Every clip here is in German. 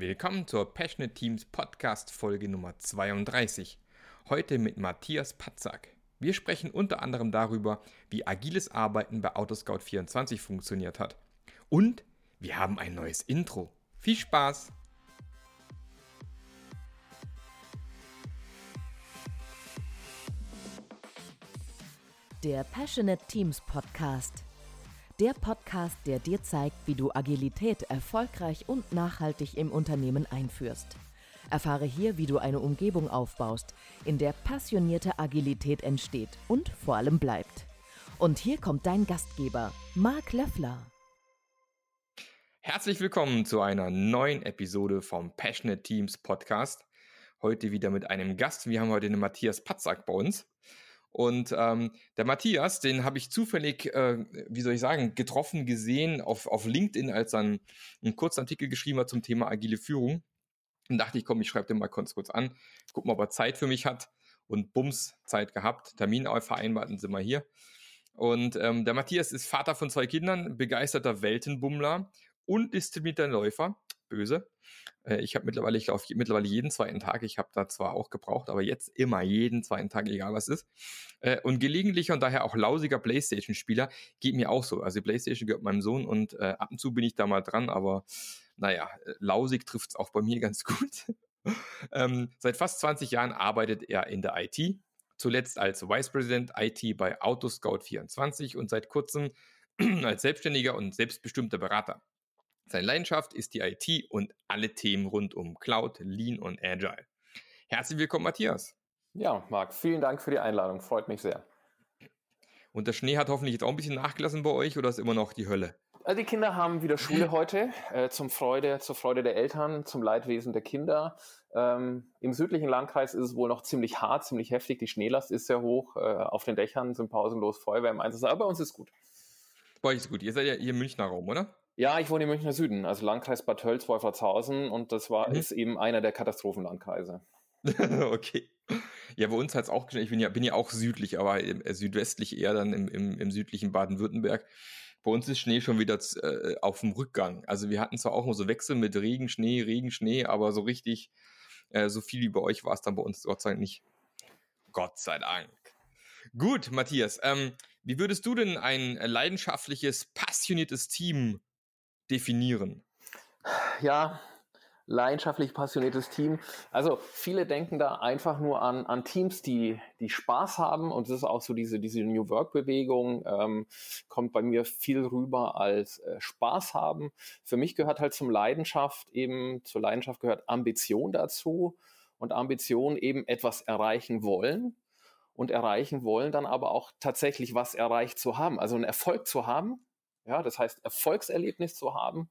Willkommen zur Passionate Teams Podcast Folge Nummer 32. Heute mit Matthias Patzak. Wir sprechen unter anderem darüber, wie agiles Arbeiten bei Autoscout24 funktioniert hat. Und wir haben ein neues Intro. Viel Spaß! Der Passionate Teams Podcast. Der Podcast, der dir zeigt, wie du Agilität erfolgreich und nachhaltig im Unternehmen einführst. Erfahre hier, wie du eine Umgebung aufbaust, in der passionierte Agilität entsteht und vor allem bleibt. Und hier kommt dein Gastgeber, Marc Löffler. Herzlich willkommen zu einer neuen Episode vom Passionate Teams Podcast. Heute wieder mit einem Gast. Wir haben heute den Matthias Patzak bei uns. Und ähm, der Matthias, den habe ich zufällig, äh, wie soll ich sagen, getroffen, gesehen auf, auf LinkedIn, als er einen, einen kurzen Artikel geschrieben hat zum Thema agile Führung. Und dachte ich, komm, ich schreibe den mal kurz, kurz an, guck mal, ob er Zeit für mich hat. Und bums, Zeit gehabt, Termin vereinbart sind wir hier. Und ähm, der Matthias ist Vater von zwei Kindern, begeisterter Weltenbummler und disziplinierter Läufer böse. Äh, ich habe mittlerweile, ich laufe mittlerweile jeden zweiten Tag. Ich habe da zwar auch gebraucht, aber jetzt immer jeden zweiten Tag, egal was ist. Äh, und gelegentlicher und daher auch lausiger Playstation-Spieler geht mir auch so. Also Playstation gehört meinem Sohn und äh, ab und zu bin ich da mal dran, aber naja, lausig trifft's auch bei mir ganz gut. ähm, seit fast 20 Jahren arbeitet er in der IT, zuletzt als Vice President IT bei Autoscout24 und seit kurzem als selbstständiger und selbstbestimmter Berater. Seine Leidenschaft ist die IT und alle Themen rund um Cloud, Lean und Agile. Herzlich willkommen, Matthias. Ja, Marc, vielen Dank für die Einladung. Freut mich sehr. Und der Schnee hat hoffentlich jetzt auch ein bisschen nachgelassen bei euch oder ist immer noch die Hölle? Also die Kinder haben wieder Schule heute, äh, zum Freude, zur Freude der Eltern, zum Leidwesen der Kinder. Ähm, Im südlichen Landkreis ist es wohl noch ziemlich hart, ziemlich heftig. Die Schneelast ist sehr hoch. Äh, auf den Dächern sind pausenlos Feuerwehr im Einsatz. Aber bei uns ist gut. Bei euch ist gut. Ihr seid ja hier im Münchner Raum, oder? Ja, ich wohne im Münchner Süden, also Landkreis Bad Tölz, Wolfertshausen und das war, mhm. ist eben einer der Katastrophenlandkreise. okay. Ja, bei uns hat es auch, ich bin ja, bin ja auch südlich, aber äh, südwestlich eher dann im, im, im südlichen Baden-Württemberg. Bei uns ist Schnee schon wieder äh, auf dem Rückgang. Also wir hatten zwar auch mal so Wechsel mit Regen, Schnee, Regen, Schnee, aber so richtig, äh, so viel wie bei euch war es dann bei uns Gott sei Dank nicht. Gott sei Dank. Gut, Matthias, ähm, wie würdest du denn ein leidenschaftliches, passioniertes Team definieren? Ja, leidenschaftlich passioniertes Team. Also viele denken da einfach nur an, an Teams, die, die Spaß haben und das ist auch so diese, diese New Work Bewegung, ähm, kommt bei mir viel rüber als äh, Spaß haben. Für mich gehört halt zum Leidenschaft eben, zur Leidenschaft gehört Ambition dazu und Ambition eben etwas erreichen wollen und erreichen wollen dann aber auch tatsächlich was erreicht zu haben, also einen Erfolg zu haben ja, das heißt, Erfolgserlebnis zu haben.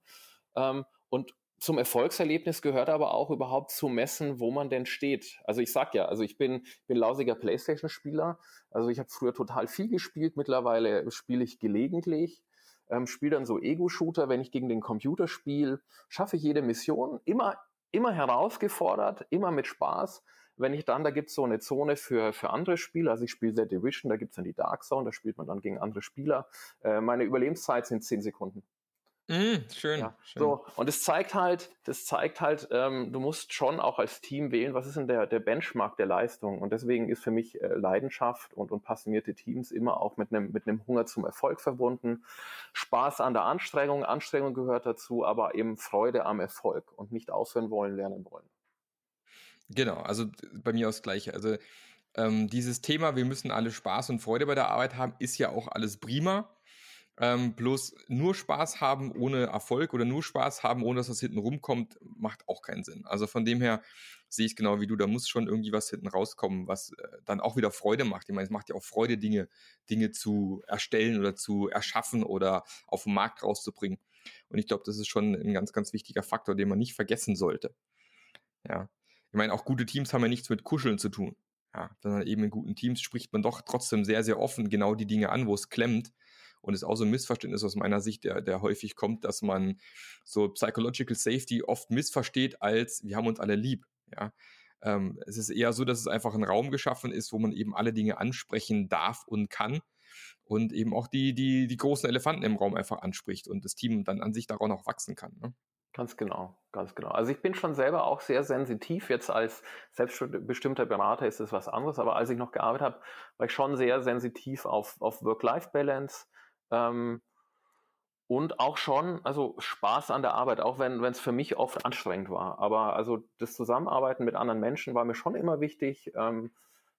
Ähm, und zum Erfolgserlebnis gehört aber auch überhaupt zu messen, wo man denn steht. Also ich sag ja, also ich bin, bin lausiger Playstation-Spieler. Also ich habe früher total viel gespielt. Mittlerweile spiele ich gelegentlich. Ähm, spiele dann so Ego-Shooter, wenn ich gegen den Computer spiele, schaffe ich jede Mission, immer, immer herausgefordert, immer mit Spaß. Wenn ich dann, da gibt's so eine Zone für, für andere Spieler, also ich spiele The Division, da gibt's dann die Dark Zone, da spielt man dann gegen andere Spieler. Äh, meine Überlebenszeit sind zehn Sekunden. Mm, schön, ja, schön. So, und es zeigt halt, das zeigt halt, ähm, du musst schon auch als Team wählen, was ist denn der, der Benchmark der Leistung? Und deswegen ist für mich äh, Leidenschaft und, und passionierte Teams immer auch mit einem mit einem Hunger zum Erfolg verbunden. Spaß an der Anstrengung, Anstrengung gehört dazu, aber eben Freude am Erfolg und nicht aufhören wollen, lernen wollen. Genau, also bei mir aus gleiche. Also ähm, dieses Thema, wir müssen alle Spaß und Freude bei der Arbeit haben, ist ja auch alles prima. Ähm, bloß nur Spaß haben ohne Erfolg oder nur Spaß haben, ohne dass was hinten rumkommt, macht auch keinen Sinn. Also von dem her sehe ich es genau wie du, da muss schon irgendwie was hinten rauskommen, was äh, dann auch wieder Freude macht. Ich meine, es macht ja auch Freude, Dinge, Dinge zu erstellen oder zu erschaffen oder auf den Markt rauszubringen. Und ich glaube, das ist schon ein ganz, ganz wichtiger Faktor, den man nicht vergessen sollte. Ja. Ich meine, auch gute Teams haben ja nichts mit Kuscheln zu tun. Ja, sondern eben in guten Teams spricht man doch trotzdem sehr, sehr offen genau die Dinge an, wo es klemmt. Und es ist auch so ein Missverständnis aus meiner Sicht, der, der häufig kommt, dass man so Psychological Safety oft missversteht als wir haben uns alle lieb. Ja, ähm, es ist eher so, dass es einfach ein Raum geschaffen ist, wo man eben alle Dinge ansprechen darf und kann und eben auch die, die, die großen Elefanten im Raum einfach anspricht und das Team dann an sich daran auch wachsen kann. Ne? Ganz genau, ganz genau. Also ich bin schon selber auch sehr sensitiv. Jetzt als selbstbestimmter Berater ist es was anderes, aber als ich noch gearbeitet habe, war ich schon sehr sensitiv auf, auf Work-Life-Balance ähm, und auch schon, also Spaß an der Arbeit, auch wenn es für mich oft anstrengend war. Aber also das Zusammenarbeiten mit anderen Menschen war mir schon immer wichtig. Ähm,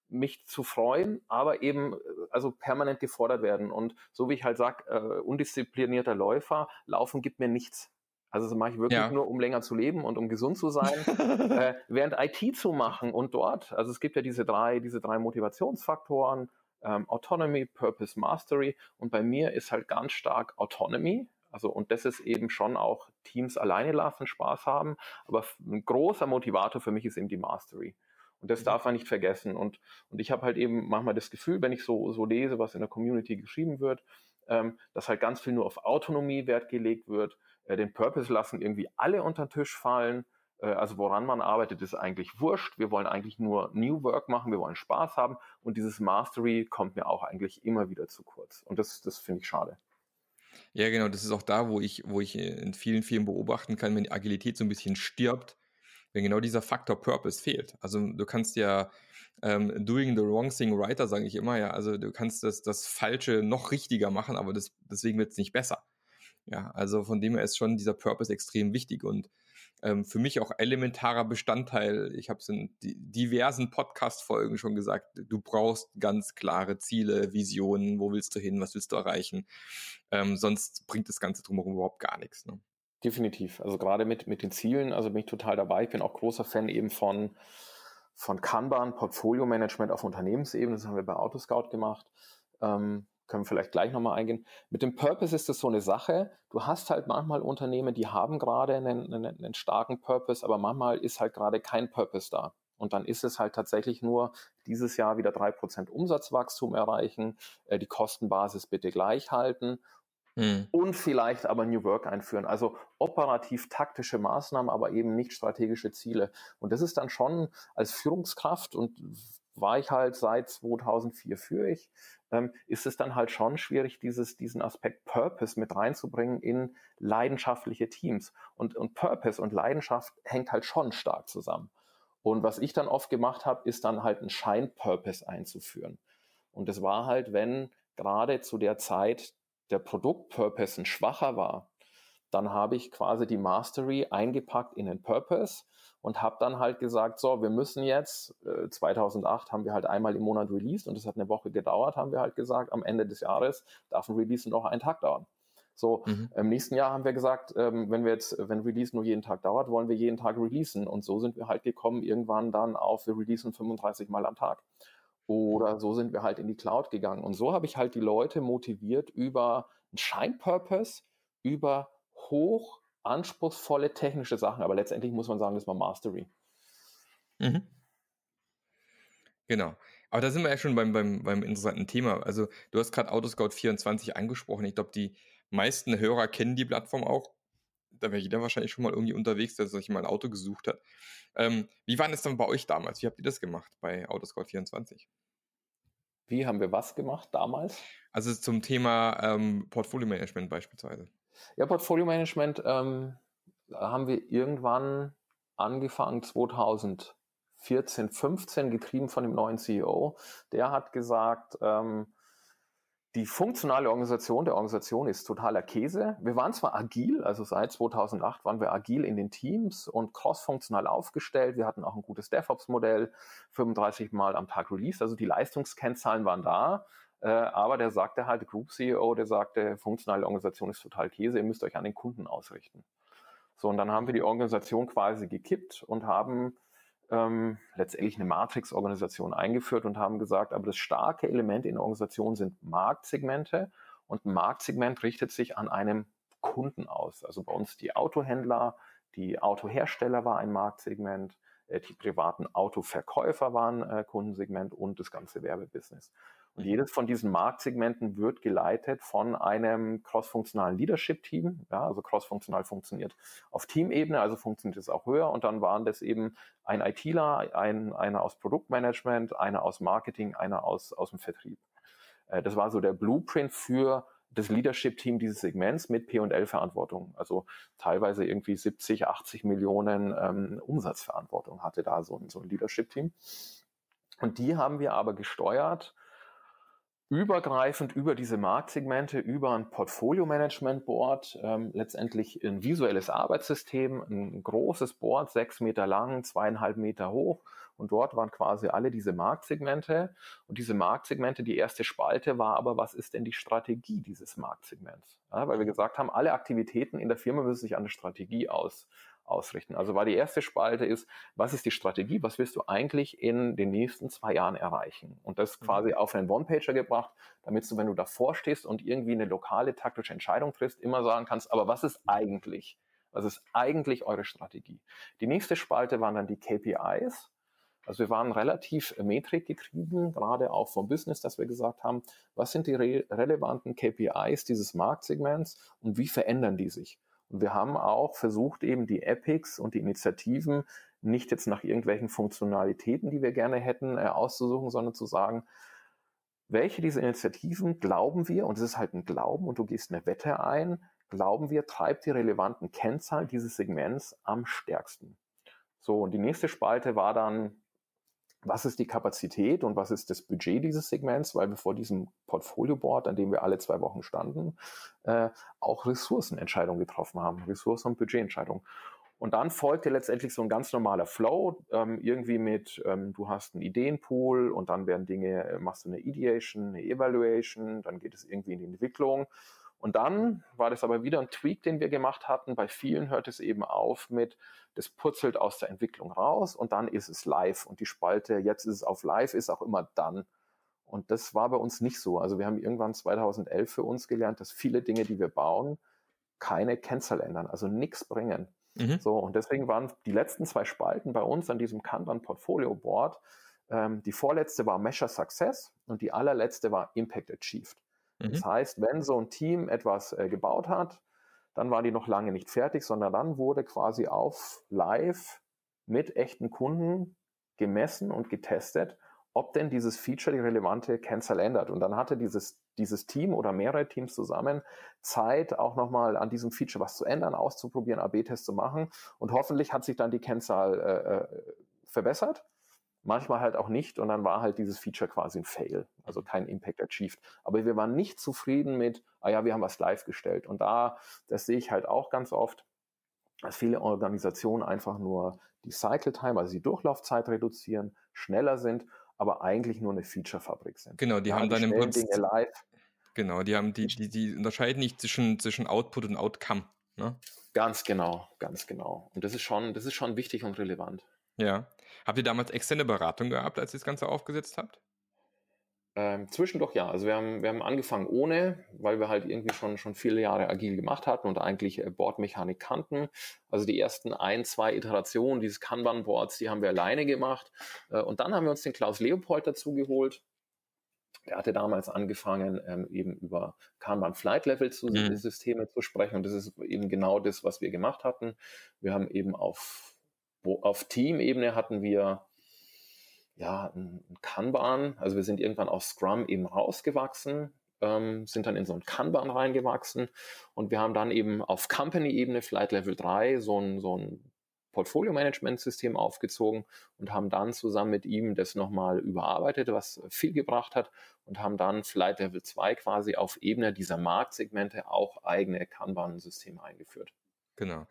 mich zu freuen, aber eben also permanent gefordert werden. Und so wie ich halt sage, äh, undisziplinierter Läufer, Laufen gibt mir nichts. Also das mache ich wirklich ja. nur, um länger zu leben und um gesund zu sein. äh, während IT zu machen und dort, also es gibt ja diese drei, diese drei Motivationsfaktoren, ähm, Autonomy, Purpose, Mastery. Und bei mir ist halt ganz stark Autonomy. Also, und das ist eben schon auch Teams alleine lassen, Spaß haben. Aber ein großer Motivator für mich ist eben die Mastery. Und das mhm. darf man nicht vergessen. Und, und ich habe halt eben manchmal das Gefühl, wenn ich so, so lese, was in der Community geschrieben wird, ähm, dass halt ganz viel nur auf Autonomie Wert gelegt wird den Purpose lassen irgendwie alle unter den Tisch fallen. Äh, also woran man arbeitet, ist eigentlich wurscht. Wir wollen eigentlich nur New Work machen, wir wollen Spaß haben und dieses Mastery kommt mir auch eigentlich immer wieder zu kurz. Und das, das finde ich schade. Ja, genau, das ist auch da, wo ich, wo ich in vielen Firmen beobachten kann, wenn die Agilität so ein bisschen stirbt, wenn genau dieser Faktor Purpose fehlt. Also du kannst ja ähm, doing the wrong thing righter, sage ich immer, ja. Also du kannst das, das Falsche noch richtiger machen, aber das, deswegen wird es nicht besser. Ja, also von dem her ist schon dieser Purpose extrem wichtig und ähm, für mich auch elementarer Bestandteil. Ich habe es in diversen Podcast-Folgen schon gesagt, du brauchst ganz klare Ziele, Visionen, wo willst du hin, was willst du erreichen. Ähm, sonst bringt das Ganze drumherum überhaupt gar nichts. Ne? Definitiv. Also gerade mit, mit den Zielen, also bin ich total dabei. Ich bin auch großer Fan eben von, von Kanban, Portfolio-Management auf Unternehmensebene. Das haben wir bei Autoscout gemacht. Ähm, können wir vielleicht gleich nochmal eingehen. Mit dem Purpose ist das so eine Sache. Du hast halt manchmal Unternehmen, die haben gerade einen, einen, einen starken Purpose, aber manchmal ist halt gerade kein Purpose da. Und dann ist es halt tatsächlich nur dieses Jahr wieder drei Prozent Umsatzwachstum erreichen, äh, die Kostenbasis bitte gleich halten hm. und vielleicht aber New Work einführen. Also operativ taktische Maßnahmen, aber eben nicht strategische Ziele. Und das ist dann schon als Führungskraft und war ich halt seit 2004 für ich, ähm, ist es dann halt schon schwierig, dieses, diesen Aspekt Purpose mit reinzubringen in leidenschaftliche Teams. Und, und Purpose und Leidenschaft hängt halt schon stark zusammen. Und was ich dann oft gemacht habe, ist dann halt einen Schein-Purpose einzuführen. Und das war halt, wenn gerade zu der Zeit der Produkt-Purpose ein schwacher war, dann habe ich quasi die Mastery eingepackt in den Purpose und habe dann halt gesagt, so, wir müssen jetzt, äh, 2008 haben wir halt einmal im Monat released und das hat eine Woche gedauert, haben wir halt gesagt, am Ende des Jahres darf ein Release noch einen Tag dauern. So, mhm. im nächsten Jahr haben wir gesagt, ähm, wenn wir jetzt, wenn Release nur jeden Tag dauert, wollen wir jeden Tag releasen. Und so sind wir halt gekommen, irgendwann dann auf, wir releasen 35 Mal am Tag. Oder so sind wir halt in die Cloud gegangen. Und so habe ich halt die Leute motiviert über einen Shine-Purpose, über hoch anspruchsvolle technische Sachen, aber letztendlich muss man sagen, das war Mastery. Mhm. Genau. Aber da sind wir ja schon beim, beim, beim interessanten Thema. Also, du hast gerade Autoscout 24 angesprochen. Ich glaube, die meisten Hörer kennen die Plattform auch. Da wäre jeder wahrscheinlich schon mal irgendwie unterwegs, der sich mal ein Auto gesucht hat. Ähm, wie war das dann bei euch damals? Wie habt ihr das gemacht bei Autoscout 24? Wie haben wir was gemacht damals? Also zum Thema ähm, Portfolio-Management beispielsweise. Ja, Portfolio-Management ähm, haben wir irgendwann angefangen 2014, 15, getrieben von dem neuen CEO. Der hat gesagt, ähm, die funktionale Organisation der Organisation ist totaler Käse. Wir waren zwar agil, also seit 2008 waren wir agil in den Teams und cross-funktional aufgestellt. Wir hatten auch ein gutes DevOps-Modell, 35 Mal am Tag Release, also die Leistungskennzahlen waren da. Äh, aber der sagte halt, Group CEO, der sagte, funktionale Organisation ist total Käse, ihr müsst euch an den Kunden ausrichten. So, und dann haben wir die Organisation quasi gekippt und haben ähm, letztendlich eine Matrix-Organisation eingeführt und haben gesagt, aber das starke Element in der Organisation sind Marktsegmente und ein Marktsegment richtet sich an einem Kunden aus. Also bei uns die Autohändler, die Autohersteller war ein Marktsegment, äh, die privaten Autoverkäufer waren äh, Kundensegment und das ganze Werbebusiness. Und jedes von diesen Marktsegmenten wird geleitet von einem crossfunktionalen Leadership-Team. Ja, also crossfunktional funktioniert auf Teamebene, also funktioniert es auch höher. Und dann waren das eben ein ITler, ein, einer aus Produktmanagement, einer aus Marketing, einer aus, aus dem Vertrieb. Äh, das war so der Blueprint für das Leadership-Team dieses Segments mit P&L-Verantwortung. Also teilweise irgendwie 70, 80 Millionen ähm, Umsatzverantwortung hatte da so ein, so ein Leadership-Team. Und die haben wir aber gesteuert übergreifend über diese Marktsegmente, über ein Portfolio-Management-Board, ähm, letztendlich ein visuelles Arbeitssystem, ein großes Board, sechs Meter lang, zweieinhalb Meter hoch. Und dort waren quasi alle diese Marktsegmente. Und diese Marktsegmente, die erste Spalte war aber, was ist denn die Strategie dieses Marktsegments? Ja, weil wir gesagt haben, alle Aktivitäten in der Firma müssen sich an der Strategie aus, ausrichten. Also war die erste Spalte ist, was ist die Strategie, was willst du eigentlich in den nächsten zwei Jahren erreichen? Und das mhm. quasi auf einen One-Pager gebracht, damit du, wenn du davor stehst und irgendwie eine lokale taktische Entscheidung triffst, immer sagen kannst, aber was ist eigentlich? Was ist eigentlich eure Strategie? Die nächste Spalte waren dann die KPIs. Also wir waren relativ metrikgetrieben, gerade auch vom Business, dass wir gesagt haben, was sind die re relevanten KPIs dieses Marktsegments und wie verändern die sich? Und wir haben auch versucht, eben die Epics und die Initiativen nicht jetzt nach irgendwelchen Funktionalitäten, die wir gerne hätten, äh, auszusuchen, sondern zu sagen, welche dieser Initiativen glauben wir, und es ist halt ein Glauben und du gehst eine Wette ein, glauben wir, treibt die relevanten Kennzahlen dieses Segments am stärksten. So, und die nächste Spalte war dann was ist die Kapazität und was ist das Budget dieses Segments, weil wir vor diesem Portfolio-Board, an dem wir alle zwei Wochen standen, äh, auch Ressourcenentscheidungen getroffen haben, Ressourcen- und Budgetentscheidungen. Und dann folgte letztendlich so ein ganz normaler Flow, ähm, irgendwie mit, ähm, du hast einen Ideenpool und dann werden Dinge, äh, machst du eine Ideation, eine Evaluation, dann geht es irgendwie in die Entwicklung und dann war das aber wieder ein Tweak, den wir gemacht hatten. Bei vielen hört es eben auf mit, das purzelt aus der Entwicklung raus und dann ist es live. Und die Spalte, jetzt ist es auf live, ist auch immer dann. Und das war bei uns nicht so. Also wir haben irgendwann 2011 für uns gelernt, dass viele Dinge, die wir bauen, keine Kennzahl ändern, also nichts bringen. Mhm. So, und deswegen waren die letzten zwei Spalten bei uns an diesem Kanban Portfolio Board. Ähm, die vorletzte war Measure Success und die allerletzte war Impact Achieved. Mhm. Das heißt, wenn so ein Team etwas äh, gebaut hat, dann waren die noch lange nicht fertig, sondern dann wurde quasi auf Live mit echten Kunden gemessen und getestet, ob denn dieses Feature die relevante Kennzahl ändert. Und dann hatte dieses, dieses Team oder mehrere Teams zusammen Zeit, auch nochmal an diesem Feature was zu ändern, auszuprobieren, AB-Tests zu machen. Und hoffentlich hat sich dann die Kennzahl äh, äh verbessert manchmal halt auch nicht und dann war halt dieses Feature quasi ein Fail, also kein Impact achieved. Aber wir waren nicht zufrieden mit, ah ja, wir haben was live gestellt. Und da, das sehe ich halt auch ganz oft, dass viele Organisationen einfach nur die Cycle Time, also die Durchlaufzeit reduzieren, schneller sind, aber eigentlich nur eine Feature-Fabrik sind. Genau, die ja, haben dann im Prinzip. live. Genau, die haben die, die, die unterscheiden nicht zwischen, zwischen Output und Outcome. Ne? Ganz genau, ganz genau. Und das ist schon, das ist schon wichtig und relevant. Ja. Habt ihr damals externe Beratung gehabt, als ihr das Ganze aufgesetzt habt? Ähm, zwischendurch ja. Also wir haben, wir haben angefangen ohne, weil wir halt irgendwie schon, schon viele Jahre agil gemacht hatten und eigentlich äh, Bordmechanik kannten. Also die ersten ein, zwei Iterationen dieses Kanban-Boards, die haben wir alleine gemacht. Äh, und dann haben wir uns den Klaus Leopold dazu geholt. Der hatte damals angefangen, ähm, eben über Kanban Flight Level zu, mhm. Systeme zu sprechen. Und das ist eben genau das, was wir gemacht hatten. Wir haben eben auf wo auf Teamebene hatten wir ja ein Kanban, also wir sind irgendwann aus Scrum eben rausgewachsen, ähm, sind dann in so ein Kanban reingewachsen und wir haben dann eben auf Company-Ebene, Flight Level 3, so ein, so ein Portfolio-Management-System aufgezogen und haben dann zusammen mit ihm das nochmal überarbeitet, was viel gebracht hat und haben dann Flight Level 2 quasi auf Ebene dieser Marktsegmente auch eigene Kanban-Systeme eingeführt. Genau.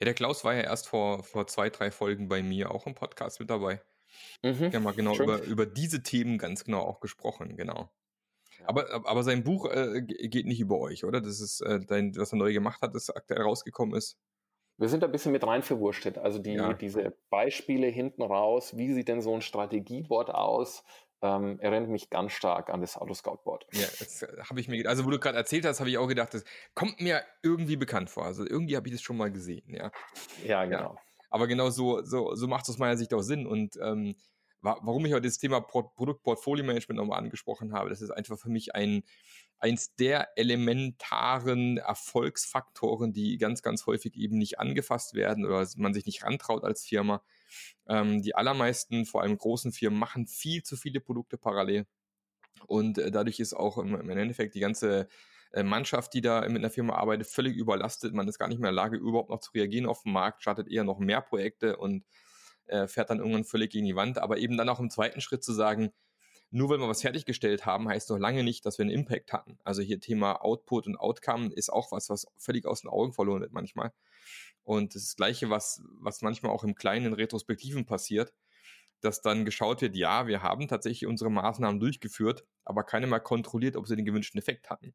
Ja, der Klaus war ja erst vor, vor zwei, drei Folgen bei mir auch im Podcast mit dabei. Mhm, Wir haben mal genau über, über diese Themen ganz genau auch gesprochen, genau. Aber, aber sein Buch äh, geht nicht über euch, oder? Das ist äh, dein, was er neu gemacht hat, das aktuell rausgekommen ist. Wir sind da ein bisschen mit rein verwurstet. Also die, ja. diese Beispiele hinten raus, wie sieht denn so ein Strategieboard aus? Ähm, erinnert mich ganz stark an das Autoscout-Board. Ja, das äh, habe ich mir, also wo du gerade erzählt hast, habe ich auch gedacht, das kommt mir irgendwie bekannt vor. Also irgendwie habe ich das schon mal gesehen, ja. Ja, genau. Ja. Aber genau so, so, so macht es aus meiner Sicht auch Sinn. Und ähm, warum ich heute das Thema Produktportfolio-Management nochmal angesprochen habe, das ist einfach für mich ein, eins der elementaren Erfolgsfaktoren, die ganz, ganz häufig eben nicht angefasst werden oder man sich nicht rantraut als Firma. Ähm, die allermeisten, vor allem großen Firmen, machen viel zu viele Produkte parallel. Und äh, dadurch ist auch im, im Endeffekt die ganze äh, Mannschaft, die da mit einer Firma arbeitet, völlig überlastet. Man ist gar nicht mehr in der Lage, überhaupt noch zu reagieren auf den Markt, startet eher noch mehr Projekte und äh, fährt dann irgendwann völlig gegen die Wand. Aber eben dann auch im zweiten Schritt zu sagen, nur weil wir was fertiggestellt haben, heißt noch lange nicht, dass wir einen Impact hatten. Also hier Thema Output und Outcome ist auch was, was völlig aus den Augen verloren wird manchmal. Und das, das Gleiche, was, was manchmal auch im kleinen Retrospektiven passiert, dass dann geschaut wird, ja, wir haben tatsächlich unsere Maßnahmen durchgeführt, aber keiner mal kontrolliert, ob sie den gewünschten Effekt hatten.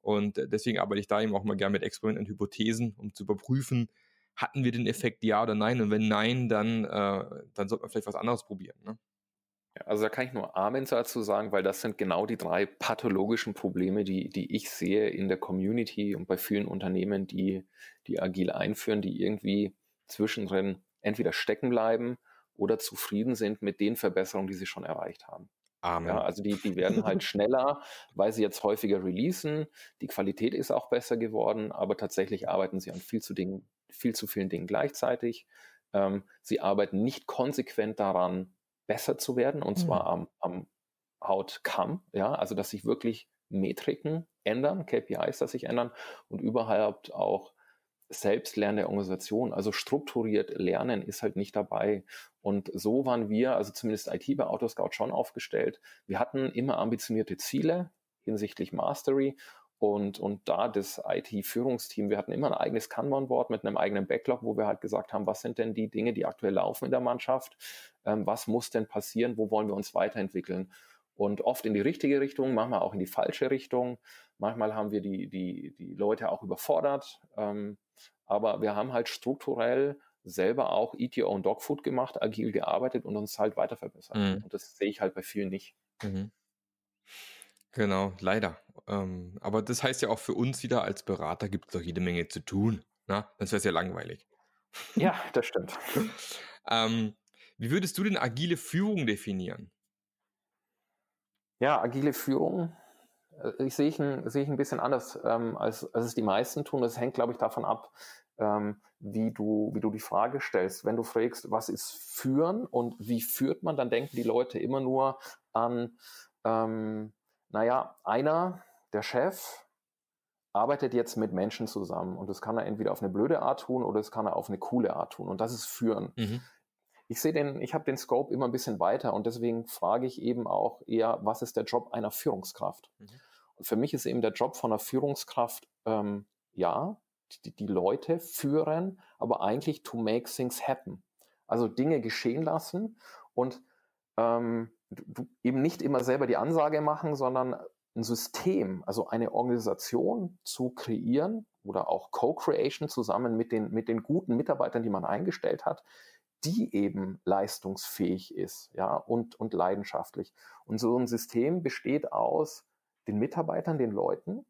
Und äh, deswegen arbeite ich da eben auch mal gerne mit Experimenten und Hypothesen, um zu überprüfen, hatten wir den Effekt ja oder nein? Und wenn nein, dann, äh, dann sollte man vielleicht was anderes probieren. Ne? Also da kann ich nur Amen dazu sagen, weil das sind genau die drei pathologischen Probleme, die, die ich sehe in der Community und bei vielen Unternehmen, die, die agil einführen, die irgendwie zwischendrin entweder stecken bleiben oder zufrieden sind mit den Verbesserungen, die sie schon erreicht haben. Amen. Ja, also die, die werden halt schneller, weil sie jetzt häufiger releasen. Die Qualität ist auch besser geworden, aber tatsächlich arbeiten sie an viel zu, Dingen, viel zu vielen Dingen gleichzeitig. Ähm, sie arbeiten nicht konsequent daran, besser zu werden, und zwar mhm. am, am Outcome, ja, also dass sich wirklich Metriken ändern, KPIs, dass sich ändern und überhaupt auch selbstlernende Organisation, also strukturiert lernen ist halt nicht dabei. Und so waren wir, also zumindest IT bei Autoscout schon aufgestellt. Wir hatten immer ambitionierte Ziele hinsichtlich Mastery und, und da das IT-Führungsteam, wir hatten immer ein eigenes Kanban-Board mit einem eigenen Backlog, wo wir halt gesagt haben, was sind denn die Dinge, die aktuell laufen in der Mannschaft? Ähm, was muss denn passieren? Wo wollen wir uns weiterentwickeln? Und oft in die richtige Richtung, manchmal auch in die falsche Richtung. Manchmal haben wir die, die, die Leute auch überfordert. Ähm, aber wir haben halt strukturell selber auch ETO und Dogfood gemacht, agil gearbeitet und uns halt weiter verbessert. Mhm. Und das sehe ich halt bei vielen nicht. Mhm. Genau, leider. Ähm, aber das heißt ja auch für uns wieder als Berater gibt es doch jede Menge zu tun. Na? Ne? Das wäre ja langweilig. Ja, das stimmt. ähm, wie würdest du denn agile Führung definieren? Ja, agile Führung, äh, ich sehe ich ein, sehe ich ein bisschen anders, ähm, als, als es die meisten tun. Das hängt, glaube ich, davon ab, ähm, wie, du, wie du die Frage stellst. Wenn du fragst, was ist Führen und wie führt man, dann denken die Leute immer nur an, ähm, naja, einer, der Chef, arbeitet jetzt mit Menschen zusammen und das kann er entweder auf eine blöde Art tun oder das kann er auf eine coole Art tun und das ist Führen. Mhm. Ich sehe den, ich habe den Scope immer ein bisschen weiter und deswegen frage ich eben auch eher, was ist der Job einer Führungskraft? Mhm. Und für mich ist eben der Job von einer Führungskraft, ähm, ja, die, die Leute führen, aber eigentlich to make things happen. Also Dinge geschehen lassen und ähm, du eben nicht immer selber die Ansage machen, sondern ein System, also eine Organisation zu kreieren oder auch Co-Creation zusammen mit den, mit den guten Mitarbeitern, die man eingestellt hat, die eben leistungsfähig ist, ja, und, und leidenschaftlich. Und so ein System besteht aus den Mitarbeitern, den Leuten,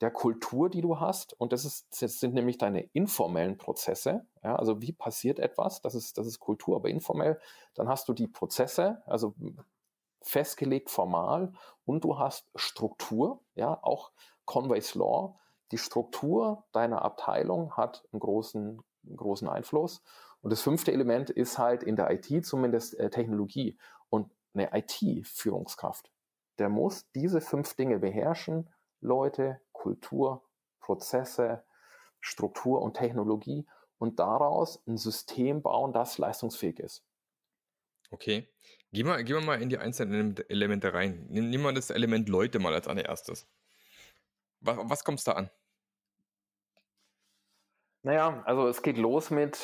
der Kultur, die du hast. Und das, ist, das sind nämlich deine informellen Prozesse. Ja, also wie passiert etwas? Das ist, das ist Kultur, aber informell. Dann hast du die Prozesse, also festgelegt formal und du hast Struktur, ja, auch Conway's Law. Die Struktur deiner Abteilung hat einen großen, einen großen Einfluss. Und das fünfte Element ist halt in der IT zumindest äh, Technologie und eine IT-Führungskraft. Der muss diese fünf Dinge beherrschen, Leute, Kultur, Prozesse, Struktur und Technologie und daraus ein System bauen, das leistungsfähig ist. Okay. Gehen wir, gehen wir mal in die einzelnen Elemente rein. Nehmen wir das Element Leute mal als allererstes. Was, was kommt es da an? Naja, also es geht los mit,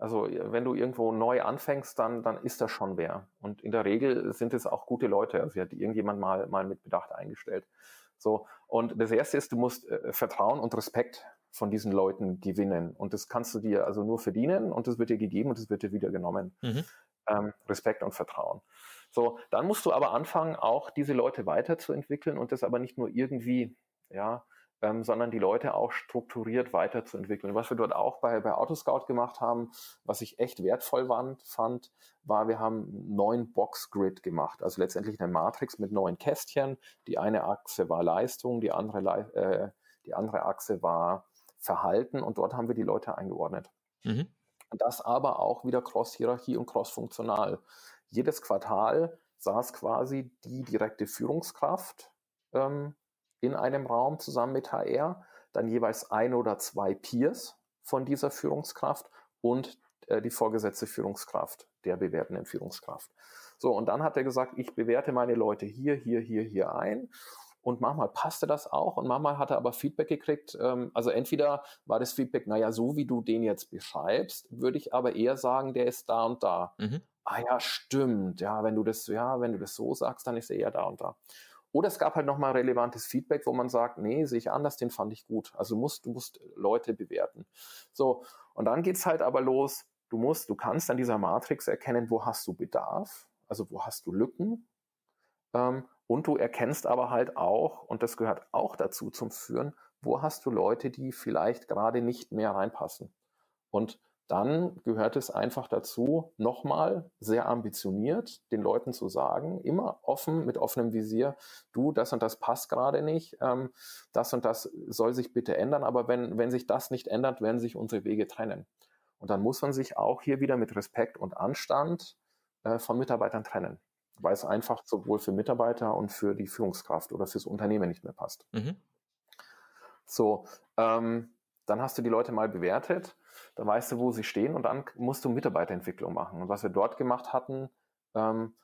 also wenn du irgendwo neu anfängst, dann, dann ist das schon wer. Und in der Regel sind es auch gute Leute. Also hat irgendjemand mal, mal mit Bedacht eingestellt. So, und das erste ist, du musst äh, Vertrauen und Respekt von diesen Leuten gewinnen. Und das kannst du dir also nur verdienen und das wird dir gegeben und das wird dir wieder genommen. Mhm. Ähm, Respekt und Vertrauen. So, dann musst du aber anfangen, auch diese Leute weiterzuentwickeln und das aber nicht nur irgendwie, ja, ähm, sondern die Leute auch strukturiert weiterzuentwickeln. Was wir dort auch bei, bei Autoscout gemacht haben, was ich echt wertvoll fand, fand, war, wir haben neuen Box-Grid gemacht. Also letztendlich eine Matrix mit neun Kästchen. Die eine Achse war Leistung, die andere, äh, die andere Achse war Verhalten und dort haben wir die Leute eingeordnet. Mhm. Das aber auch wieder Cross-Hierarchie und Cross-Funktional. Jedes Quartal saß quasi die direkte Führungskraft ähm, in einem Raum zusammen mit HR, dann jeweils ein oder zwei Peers von dieser Führungskraft und äh, die vorgesetzte Führungskraft, der bewertenden Führungskraft. So, und dann hat er gesagt, ich bewerte meine Leute hier, hier, hier, hier ein. Und manchmal passte das auch und manchmal hat er aber Feedback gekriegt. Ähm, also entweder war das Feedback, naja, so wie du den jetzt beschreibst, würde ich aber eher sagen, der ist da und da. Mhm. Ah ja, stimmt. Ja, wenn du das, ja, wenn du das so sagst, dann ist er eher da und da. Oder es gab halt nochmal relevantes Feedback, wo man sagt, nee, sehe ich anders, den fand ich gut. Also du musst, du musst Leute bewerten. So, und dann geht's halt aber los. Du musst, du kannst an dieser Matrix erkennen, wo hast du Bedarf, also wo hast du Lücken. Ähm, und du erkennst aber halt auch, und das gehört auch dazu zum Führen, wo hast du Leute, die vielleicht gerade nicht mehr reinpassen. Und dann gehört es einfach dazu, nochmal sehr ambitioniert den Leuten zu sagen, immer offen, mit offenem Visier, du, das und das passt gerade nicht, ähm, das und das soll sich bitte ändern, aber wenn, wenn sich das nicht ändert, werden sich unsere Wege trennen. Und dann muss man sich auch hier wieder mit Respekt und Anstand äh, von Mitarbeitern trennen, weil es einfach sowohl für Mitarbeiter und für die Führungskraft oder fürs Unternehmen nicht mehr passt. Mhm. So, ähm, dann hast du die Leute mal bewertet dann weißt du, wo sie stehen und dann musst du Mitarbeiterentwicklung machen. Und was wir dort gemacht hatten, ähm,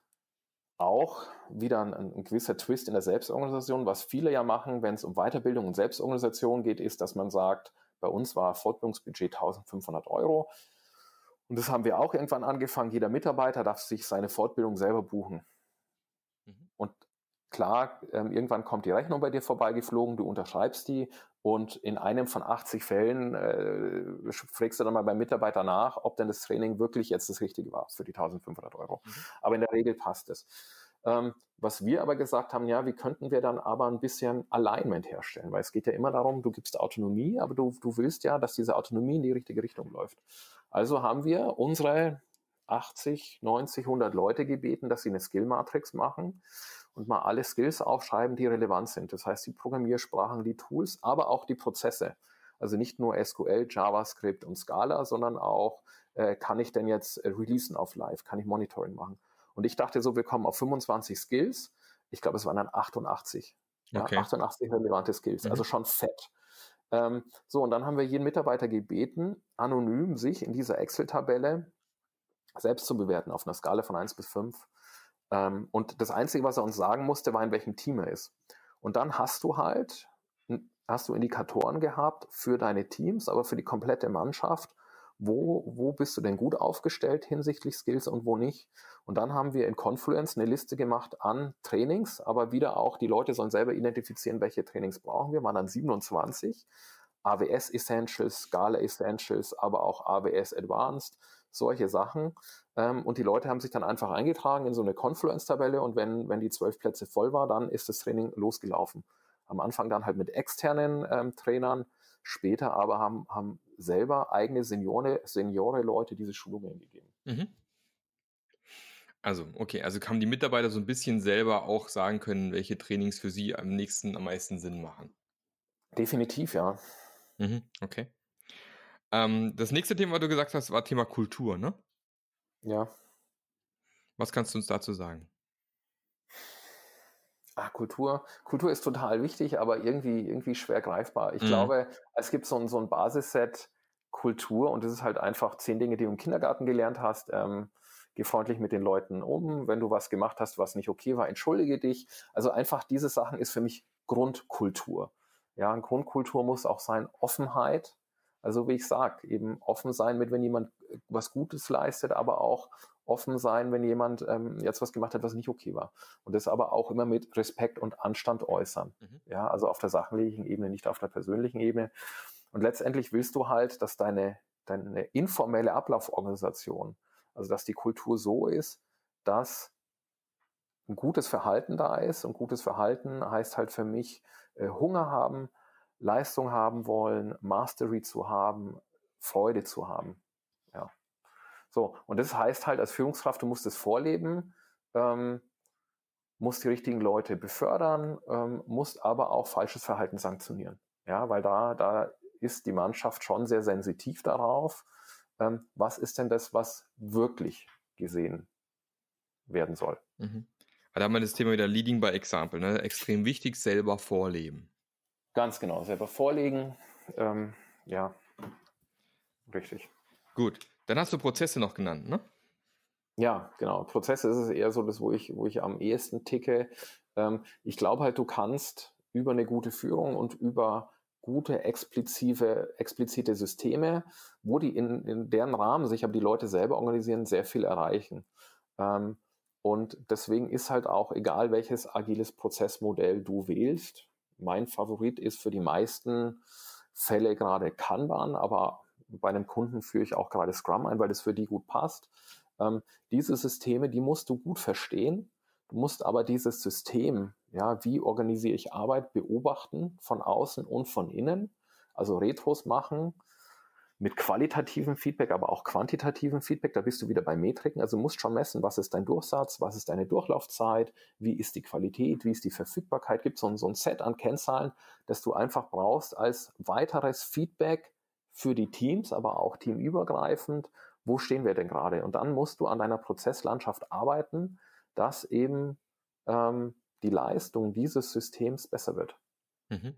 auch wieder ein, ein, gewisser Twist in der Selbstorganisation. Was viele ja machen, wenn es um Weiterbildung und Selbstorganisation geht, ist, dass man sagt, bei uns war Fortbildungsbudget 1500 Euro. Und das haben wir auch irgendwann angefangen. Jeder Mitarbeiter darf sich seine Fortbildung selber buchen. Klar, ähm, irgendwann kommt die Rechnung bei dir vorbeigeflogen, du unterschreibst die und in einem von 80 Fällen äh, fragst du dann mal beim Mitarbeiter nach, ob denn das Training wirklich jetzt das Richtige war für die 1500 Euro. Mhm. Aber in der Regel passt es. Ähm, was wir aber gesagt haben, ja, wie könnten wir dann aber ein bisschen Alignment herstellen? Weil es geht ja immer darum, du gibst Autonomie, aber du, du willst ja, dass diese Autonomie in die richtige Richtung läuft. Also haben wir unsere 80, 90, 100 Leute gebeten, dass sie eine Skill-Matrix machen und mal alle Skills aufschreiben, die relevant sind. Das heißt, die Programmiersprachen, die Tools, aber auch die Prozesse. Also nicht nur SQL, JavaScript und Scala, sondern auch, äh, kann ich denn jetzt äh, releasen auf Live? Kann ich Monitoring machen? Und ich dachte so, wir kommen auf 25 Skills. Ich glaube, es waren dann 88. Okay. Ja, 88 relevante Skills, mhm. also schon fett. Ähm, so, und dann haben wir jeden Mitarbeiter gebeten, anonym sich in dieser Excel-Tabelle selbst zu bewerten auf einer Skala von 1 bis 5 ähm, und das Einzige, was er uns sagen musste, war, in welchem Team er ist. Und dann hast du halt, hast du Indikatoren gehabt für deine Teams, aber für die komplette Mannschaft. Wo, wo bist du denn gut aufgestellt hinsichtlich Skills und wo nicht? Und dann haben wir in Confluence eine Liste gemacht an Trainings, aber wieder auch, die Leute sollen selber identifizieren, welche Trainings brauchen wir. Waren dann 27. AWS Essentials, Scala Essentials, aber auch AWS Advanced, solche Sachen. Ähm, und die Leute haben sich dann einfach eingetragen in so eine Confluence-Tabelle und wenn, wenn die zwölf Plätze voll war, dann ist das Training losgelaufen. Am Anfang dann halt mit externen ähm, Trainern, später aber haben, haben selber eigene Seniore, Seniore Leute diese Schulungen gegeben. Mhm. Also, okay, also haben die Mitarbeiter so ein bisschen selber auch sagen können, welche Trainings für sie am nächsten, am meisten Sinn machen. Definitiv, ja. Mhm, okay. Ähm, das nächste Thema, was du gesagt hast, war Thema Kultur, ne? Ja. Was kannst du uns dazu sagen? Ah, Kultur. Kultur ist total wichtig, aber irgendwie, irgendwie schwer greifbar. Ich mhm. glaube, es gibt so ein, so ein Basisset Kultur und das ist halt einfach zehn Dinge, die du im Kindergarten gelernt hast. Ähm, geh freundlich mit den Leuten um. Wenn du was gemacht hast, was nicht okay war, entschuldige dich. Also einfach diese Sachen ist für mich Grundkultur. Ja, Grundkultur muss auch sein Offenheit, also wie ich sage, eben offen sein mit, wenn jemand was Gutes leistet, aber auch offen sein, wenn jemand ähm, jetzt was gemacht hat, was nicht okay war. Und das aber auch immer mit Respekt und Anstand äußern. Mhm. Ja, also auf der sachlichen Ebene, nicht auf der persönlichen Ebene. Und letztendlich willst du halt, dass deine, deine informelle Ablauforganisation, also dass die Kultur so ist, dass ein gutes Verhalten da ist. Und gutes Verhalten heißt halt für mich äh, Hunger haben, Leistung haben wollen, Mastery zu haben, Freude zu haben. So, und das heißt halt als Führungskraft, du musst es vorleben, ähm, musst die richtigen Leute befördern, ähm, musst aber auch falsches Verhalten sanktionieren. Ja, weil da, da ist die Mannschaft schon sehr sensitiv darauf, ähm, was ist denn das, was wirklich gesehen werden soll. Mhm. Da haben wir das Thema wieder Leading by Example, ne? extrem wichtig, selber vorleben. Ganz genau, selber vorlegen. Ähm, ja, richtig. Gut, dann hast du Prozesse noch genannt, ne? Ja, genau. Prozesse ist es eher so, das, wo ich, wo ich am ehesten ticke. Ähm, ich glaube halt, du kannst über eine gute Führung und über gute explizite, explizite Systeme, wo die in, in deren Rahmen sich aber die Leute selber organisieren, sehr viel erreichen. Ähm, und deswegen ist halt auch egal, welches agiles Prozessmodell du wählst. Mein Favorit ist für die meisten Fälle gerade Kanban, aber bei einem Kunden führe ich auch gerade Scrum ein, weil das für die gut passt. Ähm, diese Systeme, die musst du gut verstehen. Du musst aber dieses System, ja, wie organisiere ich Arbeit, beobachten von außen und von innen. Also Retros machen mit qualitativem Feedback, aber auch quantitativem Feedback. Da bist du wieder bei Metriken. Also musst schon messen, was ist dein Durchsatz, was ist deine Durchlaufzeit, wie ist die Qualität, wie ist die Verfügbarkeit. Gibt so, so ein Set an Kennzahlen, das du einfach brauchst als weiteres Feedback für die Teams, aber auch teamübergreifend wo stehen wir denn gerade? Und dann musst du an deiner Prozesslandschaft arbeiten, dass eben ähm, die Leistung dieses Systems besser wird. Mhm.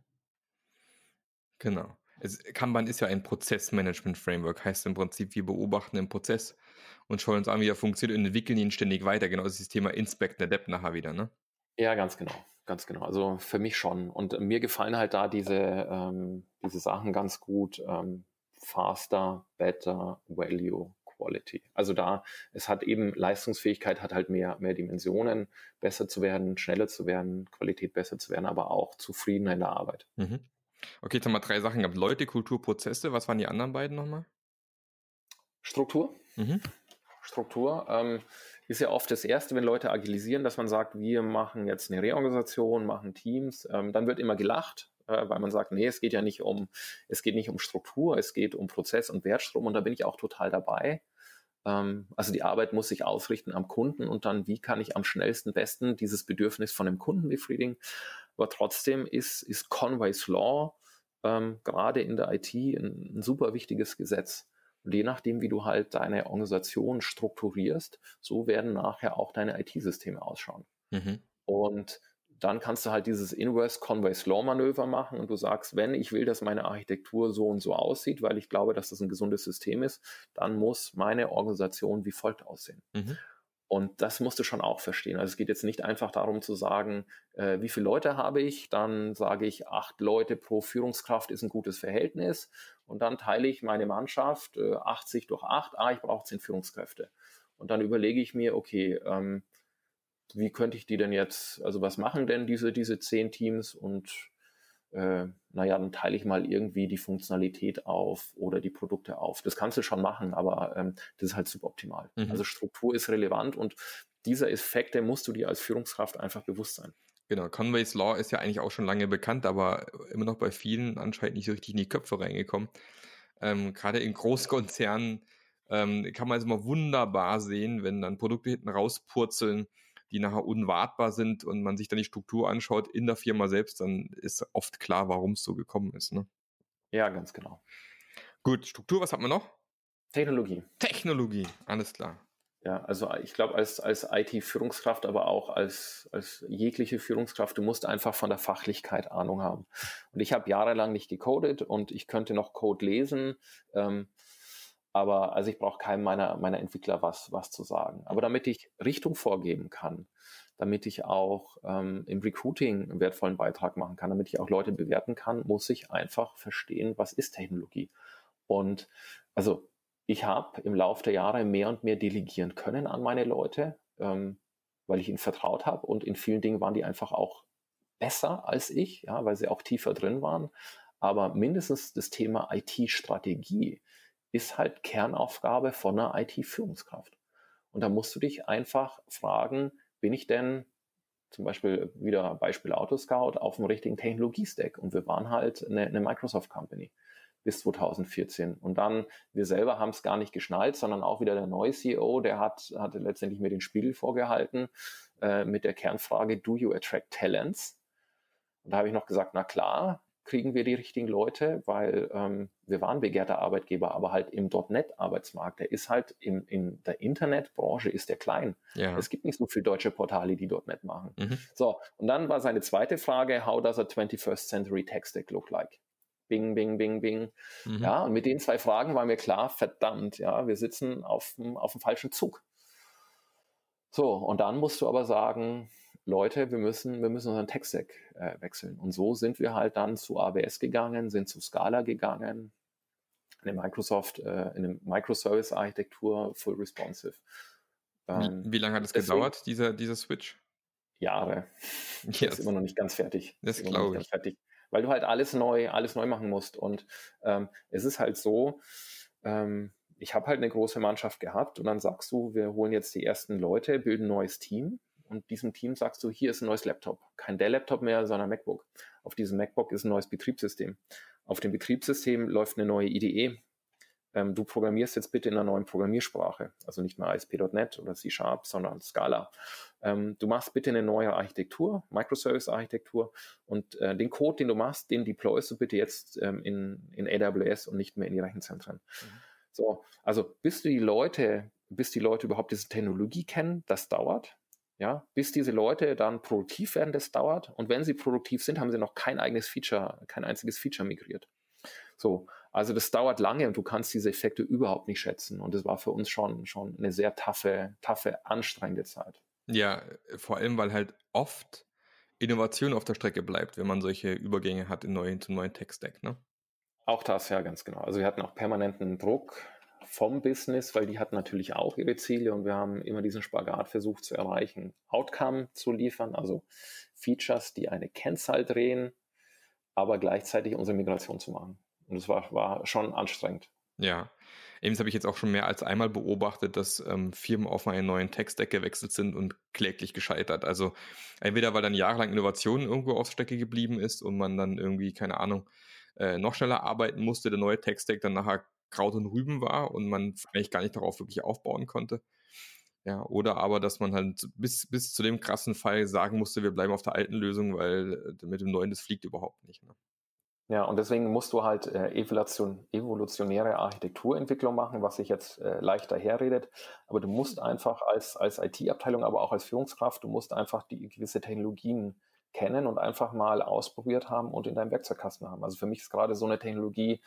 Genau. Es, Kanban ist ja ein Prozessmanagement-Framework, heißt im Prinzip, wir beobachten den Prozess und schauen uns an, wie er funktioniert und entwickeln ihn ständig weiter. Genau, das ist das Thema Inspect and Adapt nachher wieder, ne? Ja, ganz genau, ganz genau. Also für mich schon. Und mir gefallen halt da diese, ähm, diese Sachen ganz gut. Ähm, faster, better, value, Quality. Also da, es hat eben Leistungsfähigkeit, hat halt mehr, mehr Dimensionen, besser zu werden, schneller zu werden, Qualität besser zu werden, aber auch zufriedener in der Arbeit. Mhm. Okay, jetzt haben wir drei Sachen gehabt. Leute, Kultur, Prozesse. Was waren die anderen beiden nochmal? Struktur. Mhm. Struktur ähm, ist ja oft das Erste, wenn Leute agilisieren, dass man sagt, wir machen jetzt eine Reorganisation, machen Teams. Ähm, dann wird immer gelacht, äh, weil man sagt, nee, es geht ja nicht um, es geht nicht um Struktur, es geht um Prozess und Wertstrom und da bin ich auch total dabei. Ähm, also die Arbeit muss sich ausrichten am Kunden und dann, wie kann ich am schnellsten, besten dieses Bedürfnis von dem Kunden befriedigen. Aber trotzdem ist, ist Conway's Law ähm, gerade in der IT ein, ein super wichtiges Gesetz. Und je nachdem, wie du halt deine Organisation strukturierst, so werden nachher auch deine IT-Systeme ausschauen. Mhm. Und dann kannst du halt dieses Inverse Conway's Law Manöver machen und du sagst, wenn ich will, dass meine Architektur so und so aussieht, weil ich glaube, dass das ein gesundes System ist, dann muss meine Organisation wie folgt aussehen. Mhm. Und das musst du schon auch verstehen. Also es geht jetzt nicht einfach darum zu sagen, äh, wie viele Leute habe ich, dann sage ich, acht Leute pro Führungskraft ist ein gutes Verhältnis und dann teile ich meine Mannschaft äh, 80 durch 8, ah, ich brauche zehn Führungskräfte. Und dann überlege ich mir, okay, ähm, wie könnte ich die denn jetzt, also was machen denn diese, diese zehn Teams und äh, naja, dann teile ich mal irgendwie die Funktionalität auf oder die Produkte auf. Das kannst du schon machen, aber ähm, das ist halt suboptimal. Mhm. Also Struktur ist relevant und dieser Effekt, der musst du dir als Führungskraft einfach bewusst sein. Genau, Conway's Law ist ja eigentlich auch schon lange bekannt, aber immer noch bei vielen anscheinend nicht so richtig in die Köpfe reingekommen. Ähm, Gerade in Großkonzernen ähm, kann man es immer wunderbar sehen, wenn dann Produkte hinten rauspurzeln, die nachher unwartbar sind und man sich dann die Struktur anschaut in der Firma selbst, dann ist oft klar, warum es so gekommen ist. Ne? Ja, ganz genau. Gut, Struktur, was hat man noch? Technologie. Technologie, alles klar. Ja, also ich glaube, als, als IT-Führungskraft, aber auch als, als jegliche Führungskraft, du musst einfach von der Fachlichkeit Ahnung haben. Und ich habe jahrelang nicht gecodet und ich könnte noch Code lesen. Ähm, aber also ich brauche keinem meiner, meiner Entwickler was, was zu sagen. Aber damit ich Richtung vorgeben kann, damit ich auch ähm, im Recruiting einen wertvollen Beitrag machen kann, damit ich auch Leute bewerten kann, muss ich einfach verstehen, was ist Technologie. Und also ich habe im Laufe der Jahre mehr und mehr delegieren können an meine Leute, ähm, weil ich ihnen vertraut habe und in vielen Dingen waren die einfach auch besser als ich, ja, weil sie auch tiefer drin waren. Aber mindestens das Thema IT-Strategie, ist halt Kernaufgabe von einer IT-Führungskraft. Und da musst du dich einfach fragen, bin ich denn zum Beispiel wieder Beispiel Autoscout auf dem richtigen Technologiestack und wir waren halt eine, eine Microsoft Company bis 2014 und dann wir selber haben es gar nicht geschnallt, sondern auch wieder der neue CEO, der hat hatte letztendlich mir den Spiegel vorgehalten äh, mit der Kernfrage Do you attract talents? Und da habe ich noch gesagt, na klar, kriegen wir die richtigen Leute, weil ähm, wir waren begehrter Arbeitgeber, aber halt im .NET-Arbeitsmarkt, der ist halt im, in der Internetbranche ist der klein. Ja. Es gibt nicht so viele deutsche Portale, die .NET machen. Mhm. So, und dann war seine zweite Frage, how does a 21st century tech stack look like? Bing, bing, bing, bing. Mhm. Ja, und mit den zwei Fragen war mir klar, verdammt, ja, wir sitzen auf dem, auf dem falschen Zug. So, und dann musst du aber sagen, Leute, wir müssen, wir müssen unseren Tech-Stack äh, wechseln. Und so sind wir halt dann zu AWS gegangen, sind zu Scala gegangen, eine Microsoft, äh, in eine Microservice-Architektur, full responsive. Ähm, wie, wie, lange hat es gedauert, dieser, dieser Switch? Jahre. Yes. Ist immer noch nicht ganz fertig. Das glaube ich. Fertig. Weil du halt alles neu, alles neu machen musst. Und ähm, es ist halt so, ähm, ich habe halt eine große Mannschaft gehabt und dann sagst du, wir holen jetzt die ersten Leute, bilden ein neues Team und diesem Team sagst du, hier ist ein neues Laptop. Kein Dell-Laptop mehr, sondern MacBook. Auf diesem MacBook ist ein neues Betriebssystem. Auf dem Betriebssystem läuft eine neue IDE. Ähm, du programmierst jetzt bitte in einer neuen Programmiersprache, also nicht mehr ASP.NET oder C Sharp, sondern Scala. Ähm, du machst bitte eine neue Architektur, Microservice-Architektur und äh, den Code, den du machst, den deployst du bitte jetzt ähm, in, in AWS und nicht mehr in die Rechenzentren. Mhm. So, also bis du die Leute, bis die Leute überhaupt diese Technologie kennen, das dauert. Ja, bis diese Leute dann produktiv werden, das dauert. Und wenn sie produktiv sind, haben sie noch kein eigenes Feature, kein einziges Feature migriert. So, also das dauert lange und du kannst diese Effekte überhaupt nicht schätzen. Und das war für uns schon, schon eine sehr taffe, taffe, anstrengende Zeit. Ja, vor allem, weil halt oft Innovation auf der Strecke bleibt, wenn man solche Übergänge hat in neuen, zum neuen Tech-Stack, ne? Auch das, ja, ganz genau. Also wir hatten auch permanenten Druck vom Business, weil die hatten natürlich auch ihre Ziele und wir haben immer diesen Spagat versucht zu erreichen, Outcome zu liefern, also Features, die eine Kennzahl drehen, aber gleichzeitig unsere Migration zu machen. Und das war, war schon anstrengend. Ja, eben habe ich jetzt auch schon mehr als einmal beobachtet, dass ähm, Firmen auf einen neuen Tech-Stack gewechselt sind und kläglich gescheitert. Also entweder weil dann jahrelang Innovation irgendwo auf Strecke geblieben ist und man dann irgendwie, keine Ahnung, äh, noch schneller arbeiten musste, der neue Tech-Stack dann nachher Kraut und Rüben war und man eigentlich gar nicht darauf wirklich aufbauen konnte. Ja, oder aber, dass man halt bis, bis zu dem krassen Fall sagen musste, wir bleiben auf der alten Lösung, weil äh, mit dem neuen, das fliegt überhaupt nicht. Ne? Ja, und deswegen musst du halt äh, Evolution, evolutionäre Architekturentwicklung machen, was sich jetzt äh, leichter herredet. Aber du musst einfach als, als IT-Abteilung, aber auch als Führungskraft, du musst einfach die gewisse Technologien kennen und einfach mal ausprobiert haben und in deinem Werkzeugkasten haben. Also für mich ist gerade so eine Technologie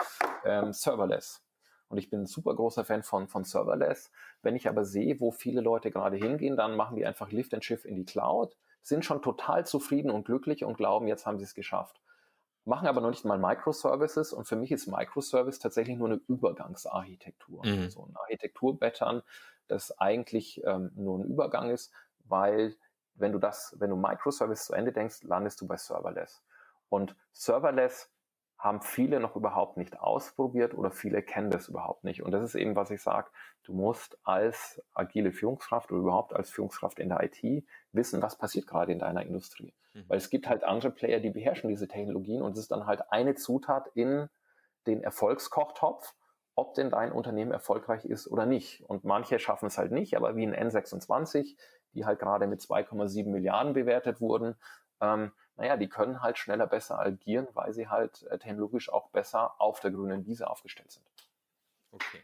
ähm, serverless. Und ich bin ein super großer Fan von, von Serverless. Wenn ich aber sehe, wo viele Leute gerade hingehen, dann machen die einfach Lift and Shift in die Cloud, sind schon total zufrieden und glücklich und glauben, jetzt haben sie es geschafft. Machen aber noch nicht mal Microservices und für mich ist Microservice tatsächlich nur eine Übergangsarchitektur. Mhm. So ein Architekturbettern, das eigentlich ähm, nur ein Übergang ist, weil wenn du das, wenn du Microservice zu Ende denkst, landest du bei Serverless. Und Serverless haben viele noch überhaupt nicht ausprobiert oder viele kennen das überhaupt nicht. Und das ist eben, was ich sage, du musst als agile Führungskraft oder überhaupt als Führungskraft in der IT wissen, was passiert gerade in deiner Industrie. Mhm. Weil es gibt halt andere Player, die beherrschen diese Technologien und es ist dann halt eine Zutat in den Erfolgskochtopf, ob denn dein Unternehmen erfolgreich ist oder nicht. Und manche schaffen es halt nicht, aber wie ein N26, die halt gerade mit 2,7 Milliarden bewertet wurden, ähm, naja, die können halt schneller besser agieren, weil sie halt äh, technologisch auch besser auf der grünen Wiese aufgestellt sind. Okay.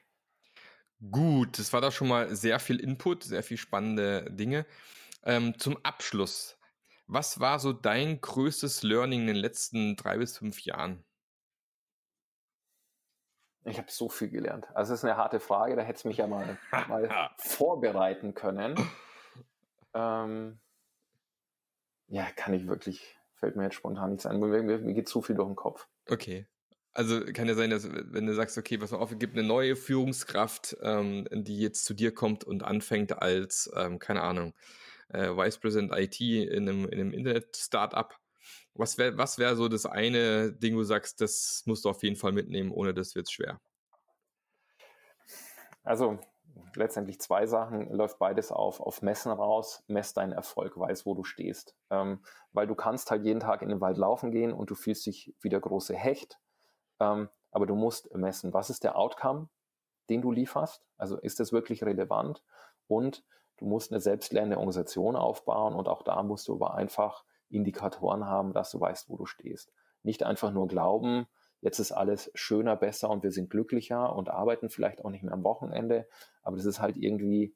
Gut, das war doch schon mal sehr viel Input, sehr viel spannende Dinge. Ähm, zum Abschluss, was war so dein größtes Learning in den letzten drei bis fünf Jahren? Ich habe so viel gelernt. Also es ist eine harte Frage, da hätte es mich ja mal, mal vorbereiten können. Ähm, ja, kann ich wirklich, fällt mir jetzt spontan nichts ein. Mir, mir, mir geht zu viel durch den Kopf. Okay. Also kann ja sein, dass wenn du sagst, okay, was auf, es gibt eine neue Führungskraft, ähm, die jetzt zu dir kommt und anfängt als, ähm, keine Ahnung, äh, Vice President IT in einem, in einem Internet-Startup. Was wäre was wär so das eine Ding, wo du sagst, das musst du auf jeden Fall mitnehmen, ohne das wird es schwer? Also letztendlich zwei Sachen, läuft beides auf, auf Messen raus, mess deinen Erfolg, weiß, wo du stehst. Ähm, weil du kannst halt jeden Tag in den Wald laufen gehen und du fühlst dich wie der große Hecht. Ähm, aber du musst messen, was ist der Outcome, den du lieferst? Also ist das wirklich relevant? Und du musst eine selbstlernende Organisation aufbauen und auch da musst du aber einfach Indikatoren haben, dass du weißt, wo du stehst. nicht einfach nur glauben, jetzt ist alles schöner, besser und wir sind glücklicher und arbeiten vielleicht auch nicht mehr am Wochenende, aber das ist halt irgendwie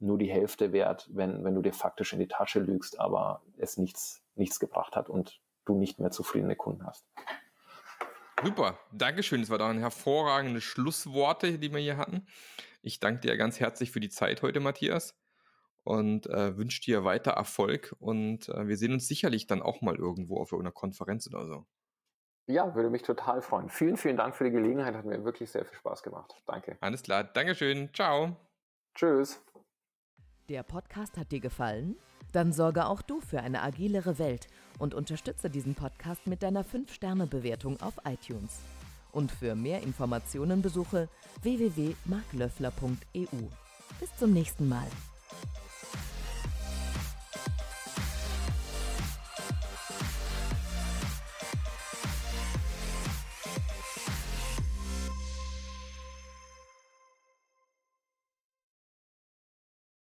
nur die Hälfte wert, wenn, wenn du dir faktisch in die Tasche lügst, aber es nichts, nichts gebracht hat und du nicht mehr zufriedene Kunden hast. Super, Dankeschön. Das war doch hervorragende Schlussworte, die wir hier hatten. Ich danke dir ganz herzlich für die Zeit heute, Matthias, und äh, wünsche dir weiter Erfolg. Und äh, wir sehen uns sicherlich dann auch mal irgendwo auf irgendeiner Konferenz oder so. Ja, würde mich total freuen. Vielen, vielen Dank für die Gelegenheit. Hat mir wirklich sehr viel Spaß gemacht. Danke. Alles klar. Dankeschön. Ciao. Tschüss. Der Podcast hat dir gefallen? Dann sorge auch du für eine agilere Welt und unterstütze diesen Podcast mit deiner 5-Sterne-Bewertung auf iTunes. Und für mehr Informationen besuche www.marklöffler.eu. Bis zum nächsten Mal.